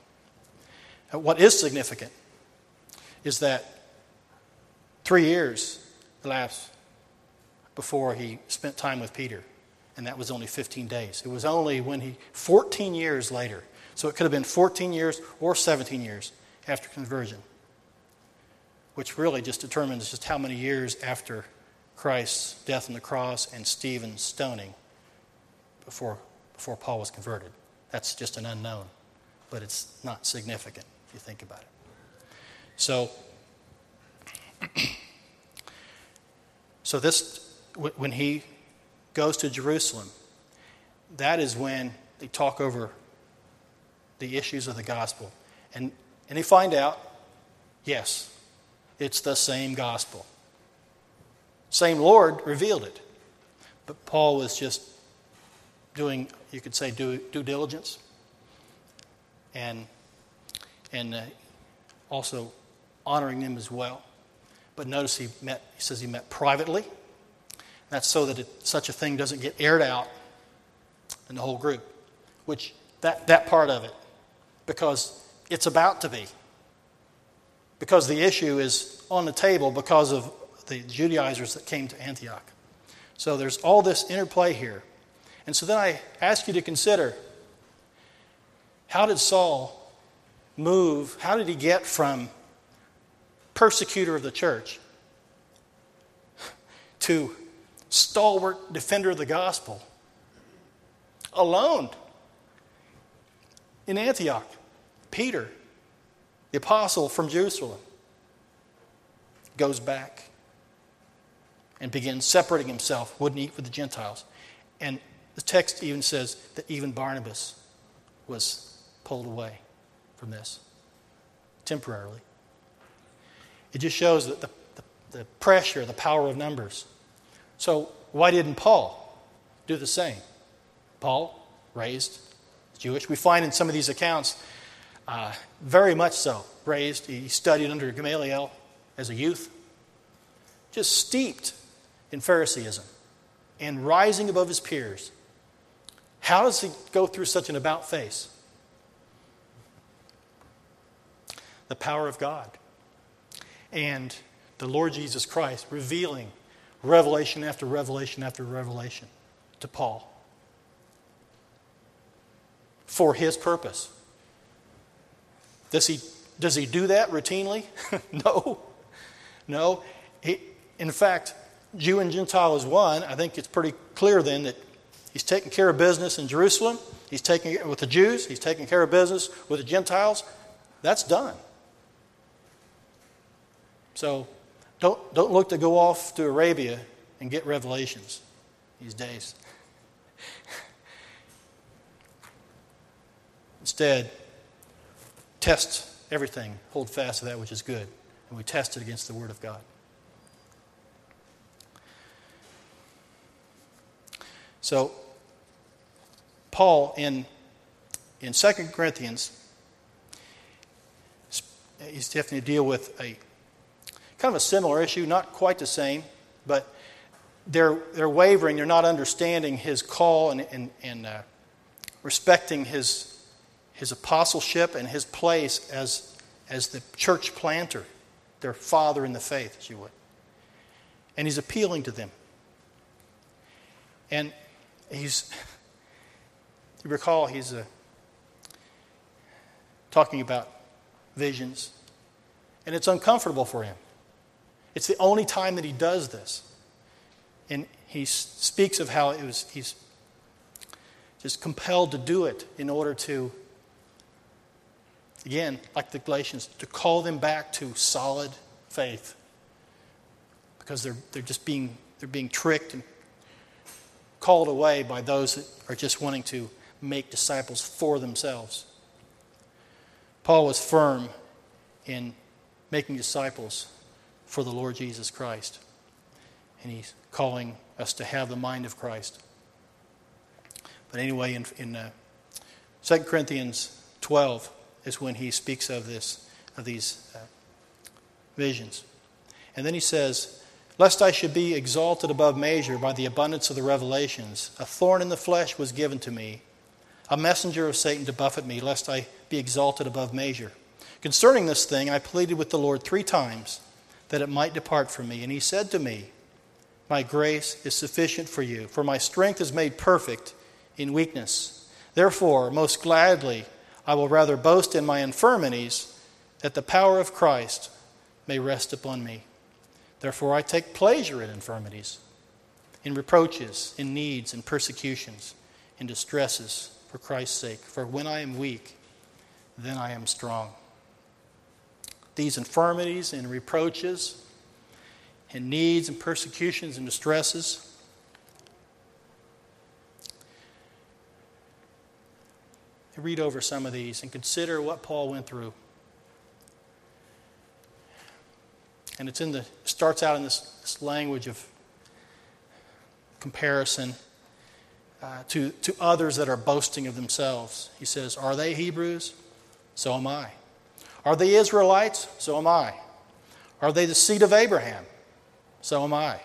Uh, what is significant is that three years elapsed before he spent time with Peter, and that was only 15 days. It was only when he, 14 years later, so it could have been 14 years or 17 years after conversion, which really just determines just how many years after Christ's death on the cross and Stephen's stoning before, before Paul was converted. That's just an unknown, but it's not significant if you think about it. So, so this, when he goes to Jerusalem, that is when they talk over the issues of the gospel. And, and they find out, yes, it's the same gospel. Same Lord revealed it. But Paul was just doing, you could say, due, due diligence. And, and uh, also honoring them as well. But notice he met, he says he met privately. That's so that it, such a thing doesn't get aired out in the whole group, which that, that part of it, because it's about to be. Because the issue is on the table because of the Judaizers that came to Antioch. So there's all this interplay here. And so then I ask you to consider how did Saul move? How did he get from persecutor of the church to stalwart defender of the gospel alone in Antioch? Peter, the apostle from Jerusalem, goes back and begins separating himself, wouldn't eat with the Gentiles. And the text even says that even Barnabas was pulled away from this temporarily. It just shows that the, the, the, pressure, the power of numbers. So, why didn't Paul do the same? Paul, raised Jewish. We find in some of these accounts, uh, very much so, raised. He studied under Gamaliel as a youth, just steeped in Phariseeism and rising above his peers. How does he go through such an about face? The power of God and the Lord Jesus Christ revealing revelation after revelation after revelation to Paul for his purpose. Does he, does he do that routinely? no. No. He, in fact, Jew and Gentile is one, I think it's pretty clear then that he's taking care of business in Jerusalem. He's taking it with the Jews. He's taking care of business with the Gentiles. That's done. So don't, don't look to go off to Arabia and get revelations these days. Instead, test everything, hold fast to that which is good, and we test it against the Word of God. So, Paul in, in 2 Corinthians, is definitely to deal with a kind of a similar issue, not quite the same, but they're, they're wavering, they're not understanding his call and, and, and uh, respecting his, his apostleship and his place as, as the church planter, their father in the faith, as you would. And he's appealing to them. And he's, you recall, he's uh, talking about visions, and it's uncomfortable for him. It's the only time that he does this. And he speaks of how it was, he's just compelled to do it in order to, again, like the Galatians, to call them back to solid faith. Because they're, they're just being, they're being tricked and called away by those that are just wanting to make disciples for themselves. Paul was firm in making disciples for the Lord Jesus Christ. And he's calling us to have the mind of Christ. But anyway, in, in uh, 2 Corinthians 12 is when he speaks of this, of these uh, visions. And then he says, Lest I should be exalted above measure by the abundance of the revelations, a thorn in the flesh was given to me, a messenger of Satan to buffet me, lest I be exalted above measure. Concerning this thing, I pleaded with the Lord three times that it might depart from me. And he said to me, My grace is sufficient for you, for my strength is made perfect in weakness. Therefore, most gladly, I will rather boast in my infirmities, that the power of Christ may rest upon me. Therefore, I take pleasure in infirmities, in reproaches, in needs, in persecutions, in distresses for Christ's sake. For when I am weak, then I am strong. These infirmities and reproaches, and needs and persecutions and distresses, read over some of these and consider what Paul went through. And it's in the starts out in this, this language of comparison uh, to, to others that are boasting of themselves. He says, Are they Hebrews? So am I. Are they Israelites? So am I. Are they the seed of Abraham? So am I.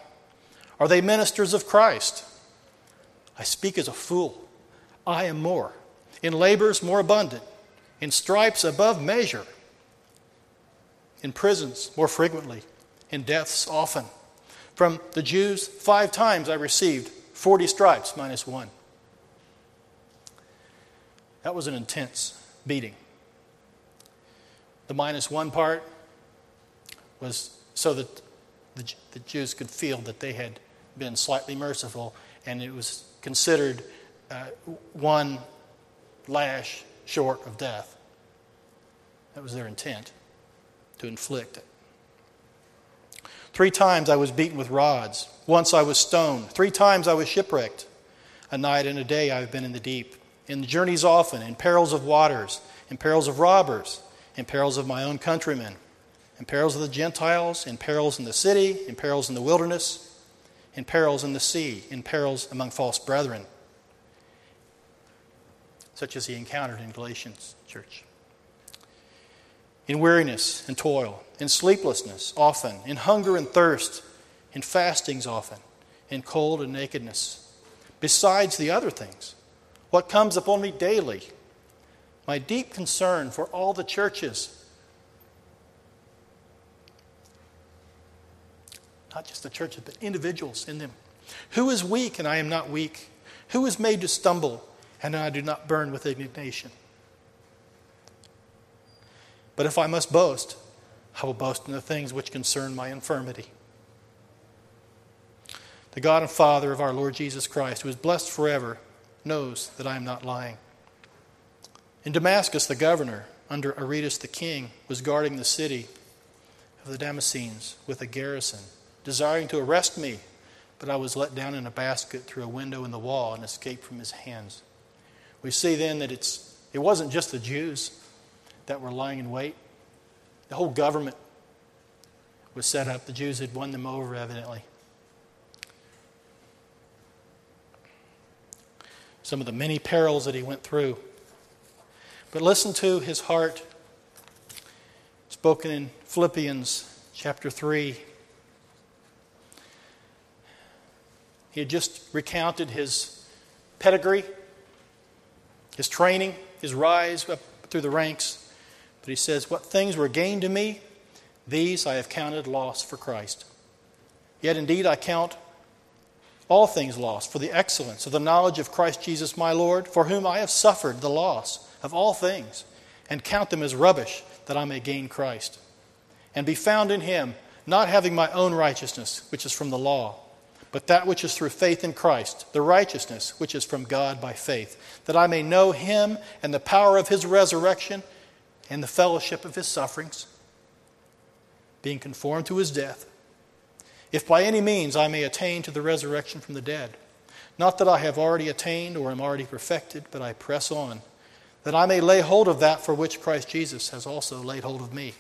Are they ministers of Christ? I speak as a fool. I am more. In labors more abundant. In stripes above measure in prisons more frequently, in deaths often. From the Jews, five times I received 40 stripes minus one. That was an intense beating. The minus one part was so that the, the Jews could feel that they had been slightly merciful, and it was considered uh, one lash short of death. That was their intent to inflict it. Three times I was beaten with rods. Once I was stoned. Three times I was shipwrecked. A night and a day I have been in the deep. In journeys often, in perils of waters, in perils of robbers, in perils of my own countrymen, in perils of the Gentiles, in perils in the city, in perils in the wilderness, in perils in the sea, in perils among false brethren, such as he encountered in Galatians church in weariness and toil, in sleeplessness often, in hunger and thirst, in fastings often, in cold and nakedness. Besides the other things, what comes upon me daily, my deep concern for all the churches. Not just the churches, but individuals in them. Who is weak and I am not weak? Who is made to stumble and I do not burn with indignation? But if I must boast, I will boast in the things which concern my infirmity. The God and Father of our Lord Jesus Christ, who is blessed forever, knows that I am not lying. In Damascus, the governor, under Aretas the king, was guarding the city of the Damascenes with a garrison, desiring to arrest me, but I was let down in a basket through a window in the wall and escaped from his hands. We see then that it's, it wasn't just the Jews that were lying in wait. The whole government was set up. The Jews had won them over, evidently. Some of the many perils that he went through. But listen to his heart, spoken in Philippians chapter 3. He had just recounted his pedigree, his training, his rise up through the ranks. But he says, What things were gained to me, these I have counted loss for Christ. Yet indeed I count all things lost for the excellence of the knowledge of Christ Jesus my Lord, for whom I have suffered the loss of all things, and count them as rubbish, that I may gain Christ, and be found in him, not having my own righteousness, which is from the law, but that which is through faith in Christ, the righteousness which is from God by faith, that I may know him and the power of his resurrection and the fellowship of his sufferings, being conformed to his death, if by any means I may attain to the resurrection from the dead. Not that I have already attained or am already perfected, but I press on, that I may lay hold of that for which Christ Jesus has also laid hold of me.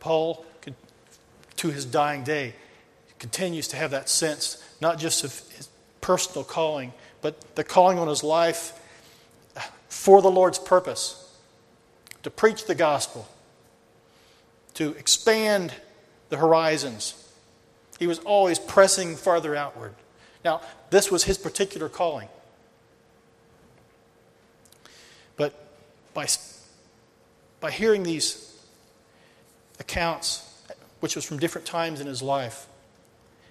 Paul, to his dying day, continues to have that sense, not just of his personal calling, but the calling on his life for the Lord's purpose to preach the gospel, to expand the horizons. He was always pressing farther outward. Now, this was his particular calling. But by, by hearing these accounts, which was from different times in his life,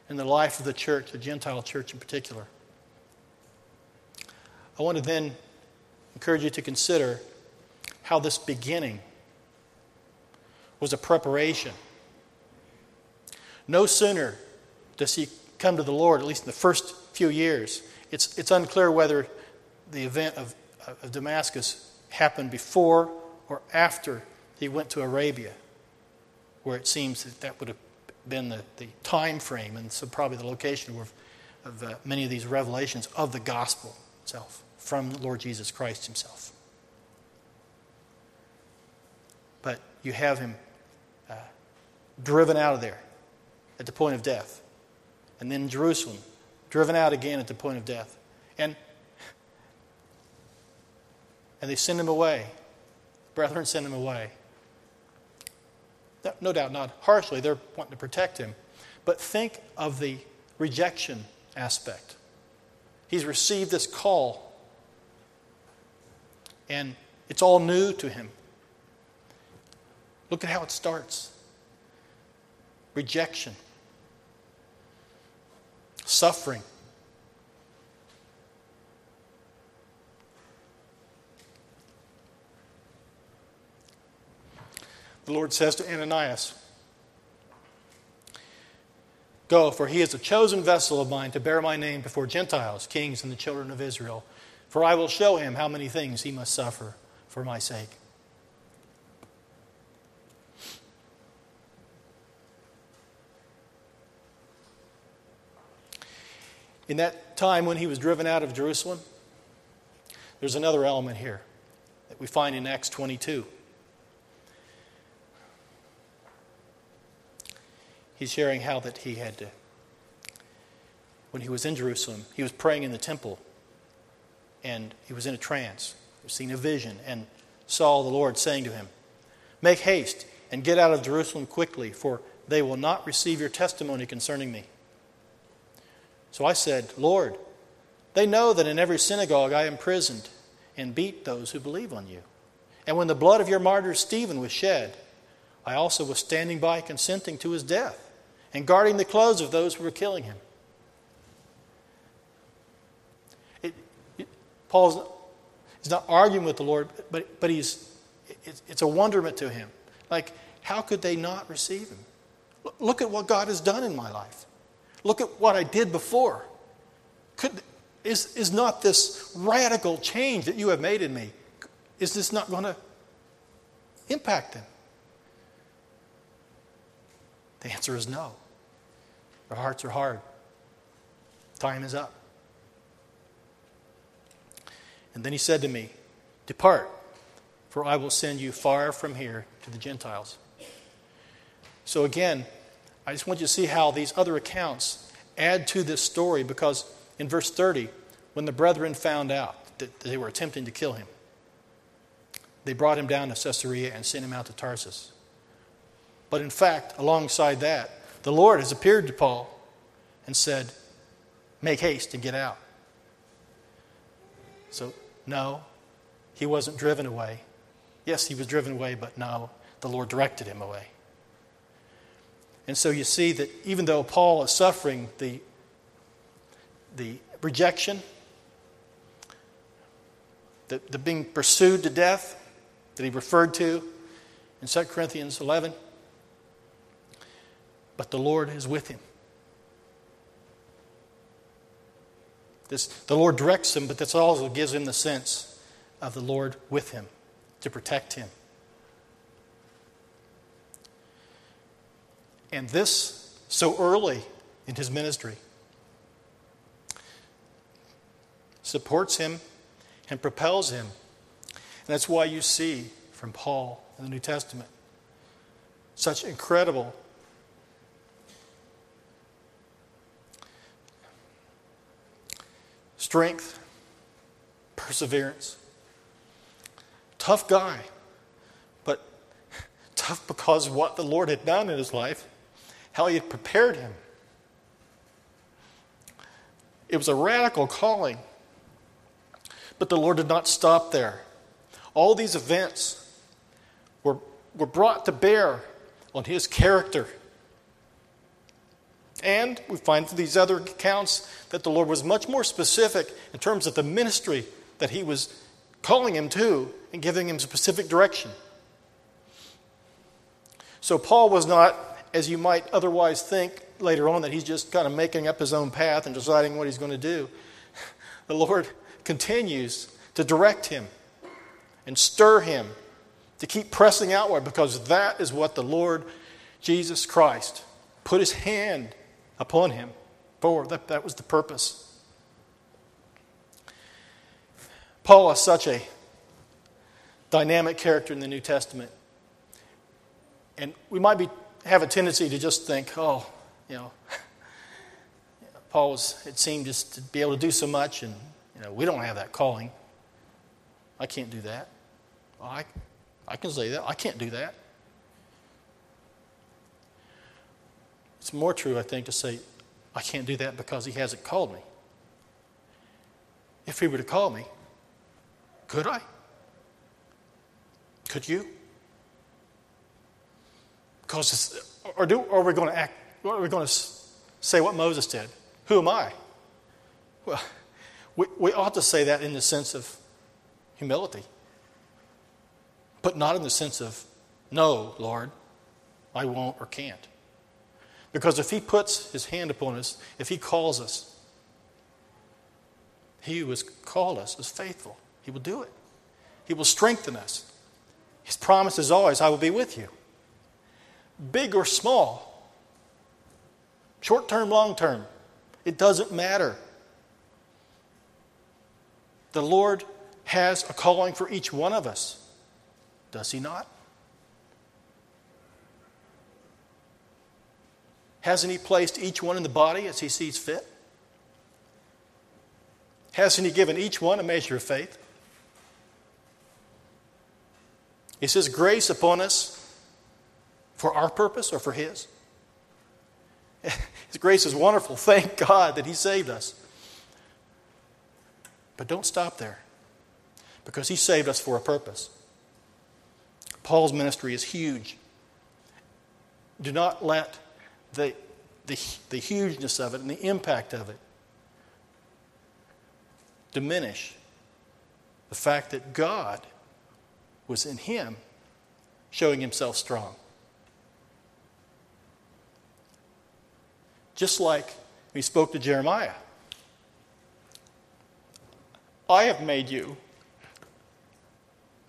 in the life of the church, the Gentile church in particular, I want to then encourage you to consider how this beginning was a preparation. No sooner does he come to the Lord, at least in the first few years. It's, it's unclear whether the event of, of Damascus happened before or after he went to Arabia, where it seems that that would have been the, the time frame and so probably the location of, of uh, many of these revelations of the gospel itself from the Lord Jesus Christ himself. But you have him uh, driven out of there at the point of death. And then Jerusalem, driven out again at the point of death. And, and they send him away. Brethren send him away. No doubt not harshly, they're wanting to protect him. But think of the rejection aspect. He's received this call and it's all new to him. Look at how it starts rejection, suffering. The Lord says to Ananias, Go, for he is a chosen vessel of mine to bear my name before Gentiles, kings, and the children of Israel. For I will show him how many things he must suffer for my sake. In that time when he was driven out of Jerusalem, there's another element here that we find in Acts 22. He's sharing how that he had to, when he was in Jerusalem, he was praying in the temple and he was in a trance. Seeing a vision and saw the Lord saying to him, Make haste and get out of Jerusalem quickly, for they will not receive your testimony concerning me. So I said, Lord, they know that in every synagogue I imprisoned and beat those who believe on you. And when the blood of your martyr Stephen was shed, I also was standing by consenting to his death and guarding the clothes of those who were killing him. Paul is not arguing with the Lord, but, but he's, it's a wonderment to him. Like, how could they not receive him? Look at what God has done in my life. Look at what I did before. Could, is, is not this radical change that you have made in me, is this not going to impact them? The answer is no. Their hearts are hard. Time is up. And then he said to me, Depart, for I will send you far from here to the Gentiles. So again, I just want you to see how these other accounts add to this story because in verse 30, when the brethren found out that they were attempting to kill him, they brought him down to Caesarea and sent him out to Tarsus. But in fact, alongside that, the Lord has appeared to Paul and said, Make haste and get out. So no, he wasn't driven away. Yes, he was driven away, but no, the Lord directed him away. And so you see that even though Paul is suffering the, the rejection, the, the being pursued to death that he referred to in 2 Corinthians 11, but the Lord is with him. This, the Lord directs him, but this also gives him the sense of the Lord with him to protect him. And this, so early in his ministry, supports him and propels him. And that's why you see from Paul in the New Testament such incredible strength, perseverance. Tough guy, but tough because of what the Lord had done in his life, how he had prepared him. It was a radical calling. But the Lord did not stop there. All these events were, were brought to bear on his character. And we find through these other accounts that the Lord was much more specific in terms of the ministry that he was calling him to and giving him specific direction. So Paul was not, as you might otherwise think later on, that he's just kind of making up his own path and deciding what he's going to do. The Lord continues to direct him and stir him to keep pressing outward because that is what the Lord Jesus Christ put his hand upon him for. That, that was the purpose. Paul is such a dynamic character in the New Testament. And we might be, have a tendency to just think, oh, you know, Paul was, it seemed just to be able to do so much, and you know, we don't have that calling. I can't do that. Well, I, I can say that. I can't do that. It's more true, I think, to say, I can't do that because he hasn't called me. If he were to call me, could I? Could you? Because, or, do, or are we going to act, are we going to say what Moses did? Who am I? Well, we, we ought to say that in the sense of humility, but not in the sense of, no, Lord, I won't or can't. Because if He puts His hand upon us, if He calls us, He who has called us is faithful. He will do it, He will strengthen us. His promise is always, I will be with you. Big or small, short term, long term, it doesn't matter. The Lord has a calling for each one of us, does He not? Hasn't He placed each one in the body as He sees fit? Hasn't He given each one a measure of faith? Is His grace upon us for our purpose or for His? His grace is wonderful. Thank God that He saved us. But don't stop there because He saved us for a purpose. Paul's ministry is huge. Do not let the, the, the hugeness of it and the impact of it diminish the fact that God was in him showing himself strong. Just like he spoke to Jeremiah I have made you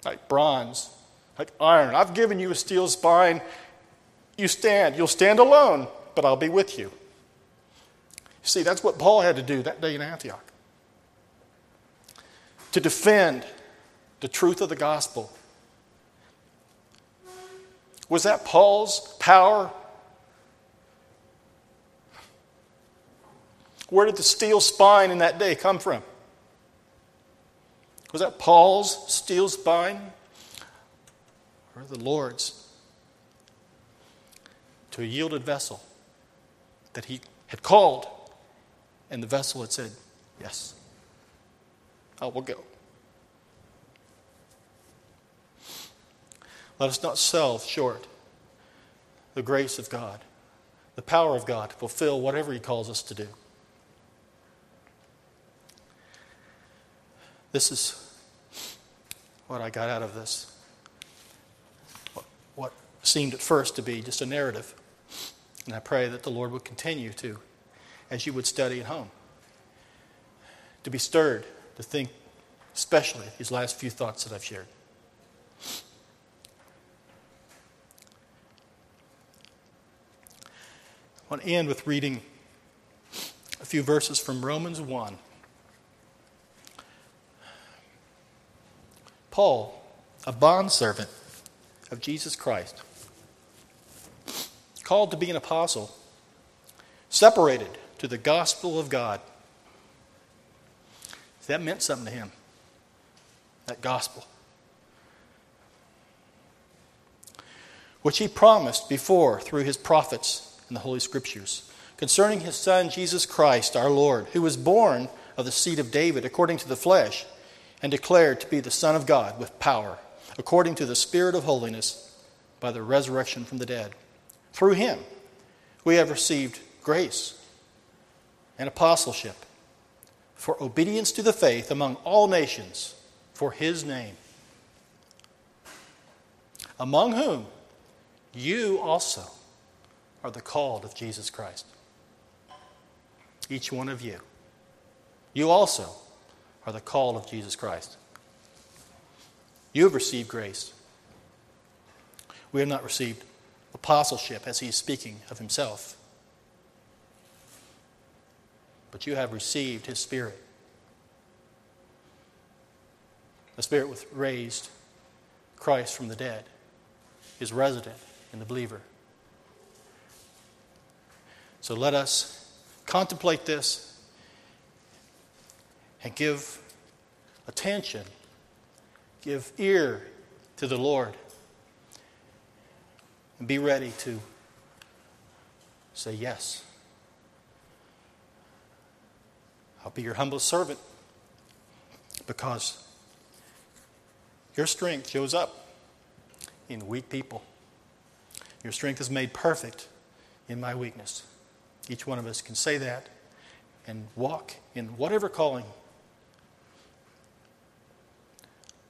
like bronze, like iron. I've given you a steel spine. You stand. You'll stand alone, but I'll be with you. See, that's what Paul had to do that day in Antioch to defend the truth of the gospel. Was that Paul's power? Where did the steel spine in that day come from? Was that Paul's steel spine or the Lord's? To a yielded vessel that he had called, and the vessel had said, Yes, I will go. Let us not sell short the grace of God, the power of God to fulfill whatever He calls us to do. This is what I got out of this. What seemed at first to be just a narrative. And I pray that the Lord would continue to, as you would study at home, to be stirred, to think, especially these last few thoughts that I've shared. I want to end with reading a few verses from Romans 1. Paul, a bondservant of Jesus Christ, called to be an apostle, separated to the gospel of God. That meant something to him, that gospel. which he promised before through his prophets in the Holy Scriptures, concerning his Son, Jesus Christ, our Lord, who was born of the seed of David according to the flesh, and declared to be the Son of God with power, according to the Spirit of holiness, by the resurrection from the dead. Through him, we have received grace and apostleship for obedience to the faith among all nations for his name, among whom you also are the called of Jesus Christ. Each one of you. You also are the called of Jesus Christ. You have received grace. We have not received apostleship as he is speaking of himself. But you have received his Spirit. The Spirit which raised Christ from the dead is resident in the believer. So let us contemplate this and give attention, give ear to the Lord, and be ready to say yes. I'll be your humble servant because your strength shows up in weak people. Your strength is made perfect in my weakness. Each one of us can say that and walk in whatever calling.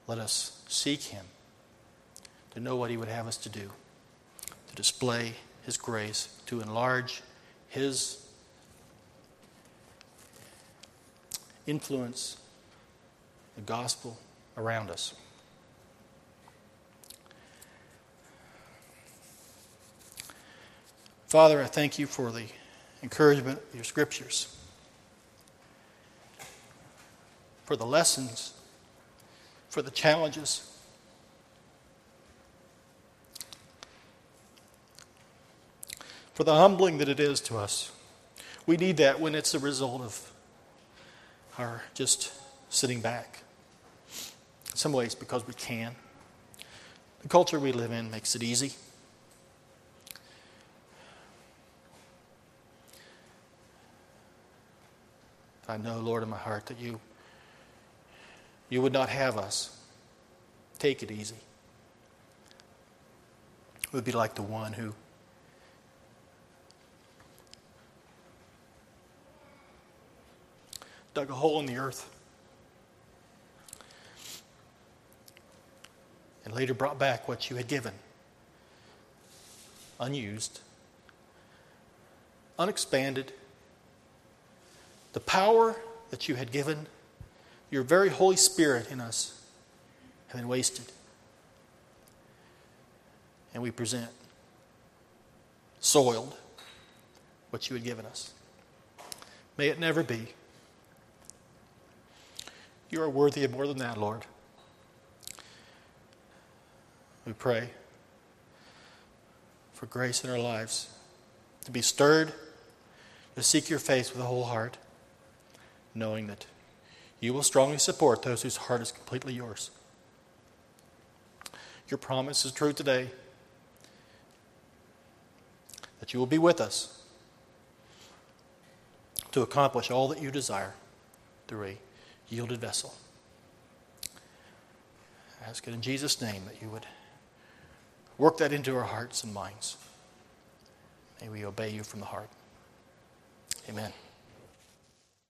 Let us seek Him to know what He would have us to do, display His grace, to enlarge His influence the gospel around us. Father, I thank you for the encouragement of your scriptures, for the lessons, for the challenges. For the humbling that it is to us. We need that when it's a result of our just sitting back. In some ways, because we can. The culture we live in makes it easy. I know, Lord, in my heart that you, you would not have us take it easy. It would be like the one who dug a hole in the earth, and later brought back what you had given unused, unexpanded. The power that you had given, your very Holy Spirit in us, have been wasted. And we present soiled what you had given us. May it never be. You are worthy of more than that, Lord. We pray for grace in our lives to be stirred, to seek your face with a whole heart, knowing that you will strongly support those whose heart is completely yours. Your promise is true today that you will be with us to accomplish all that you desire through a yielded vessel. I ask it in Jesus' name that you would work that into our hearts and minds. May we obey you from the heart. Amen.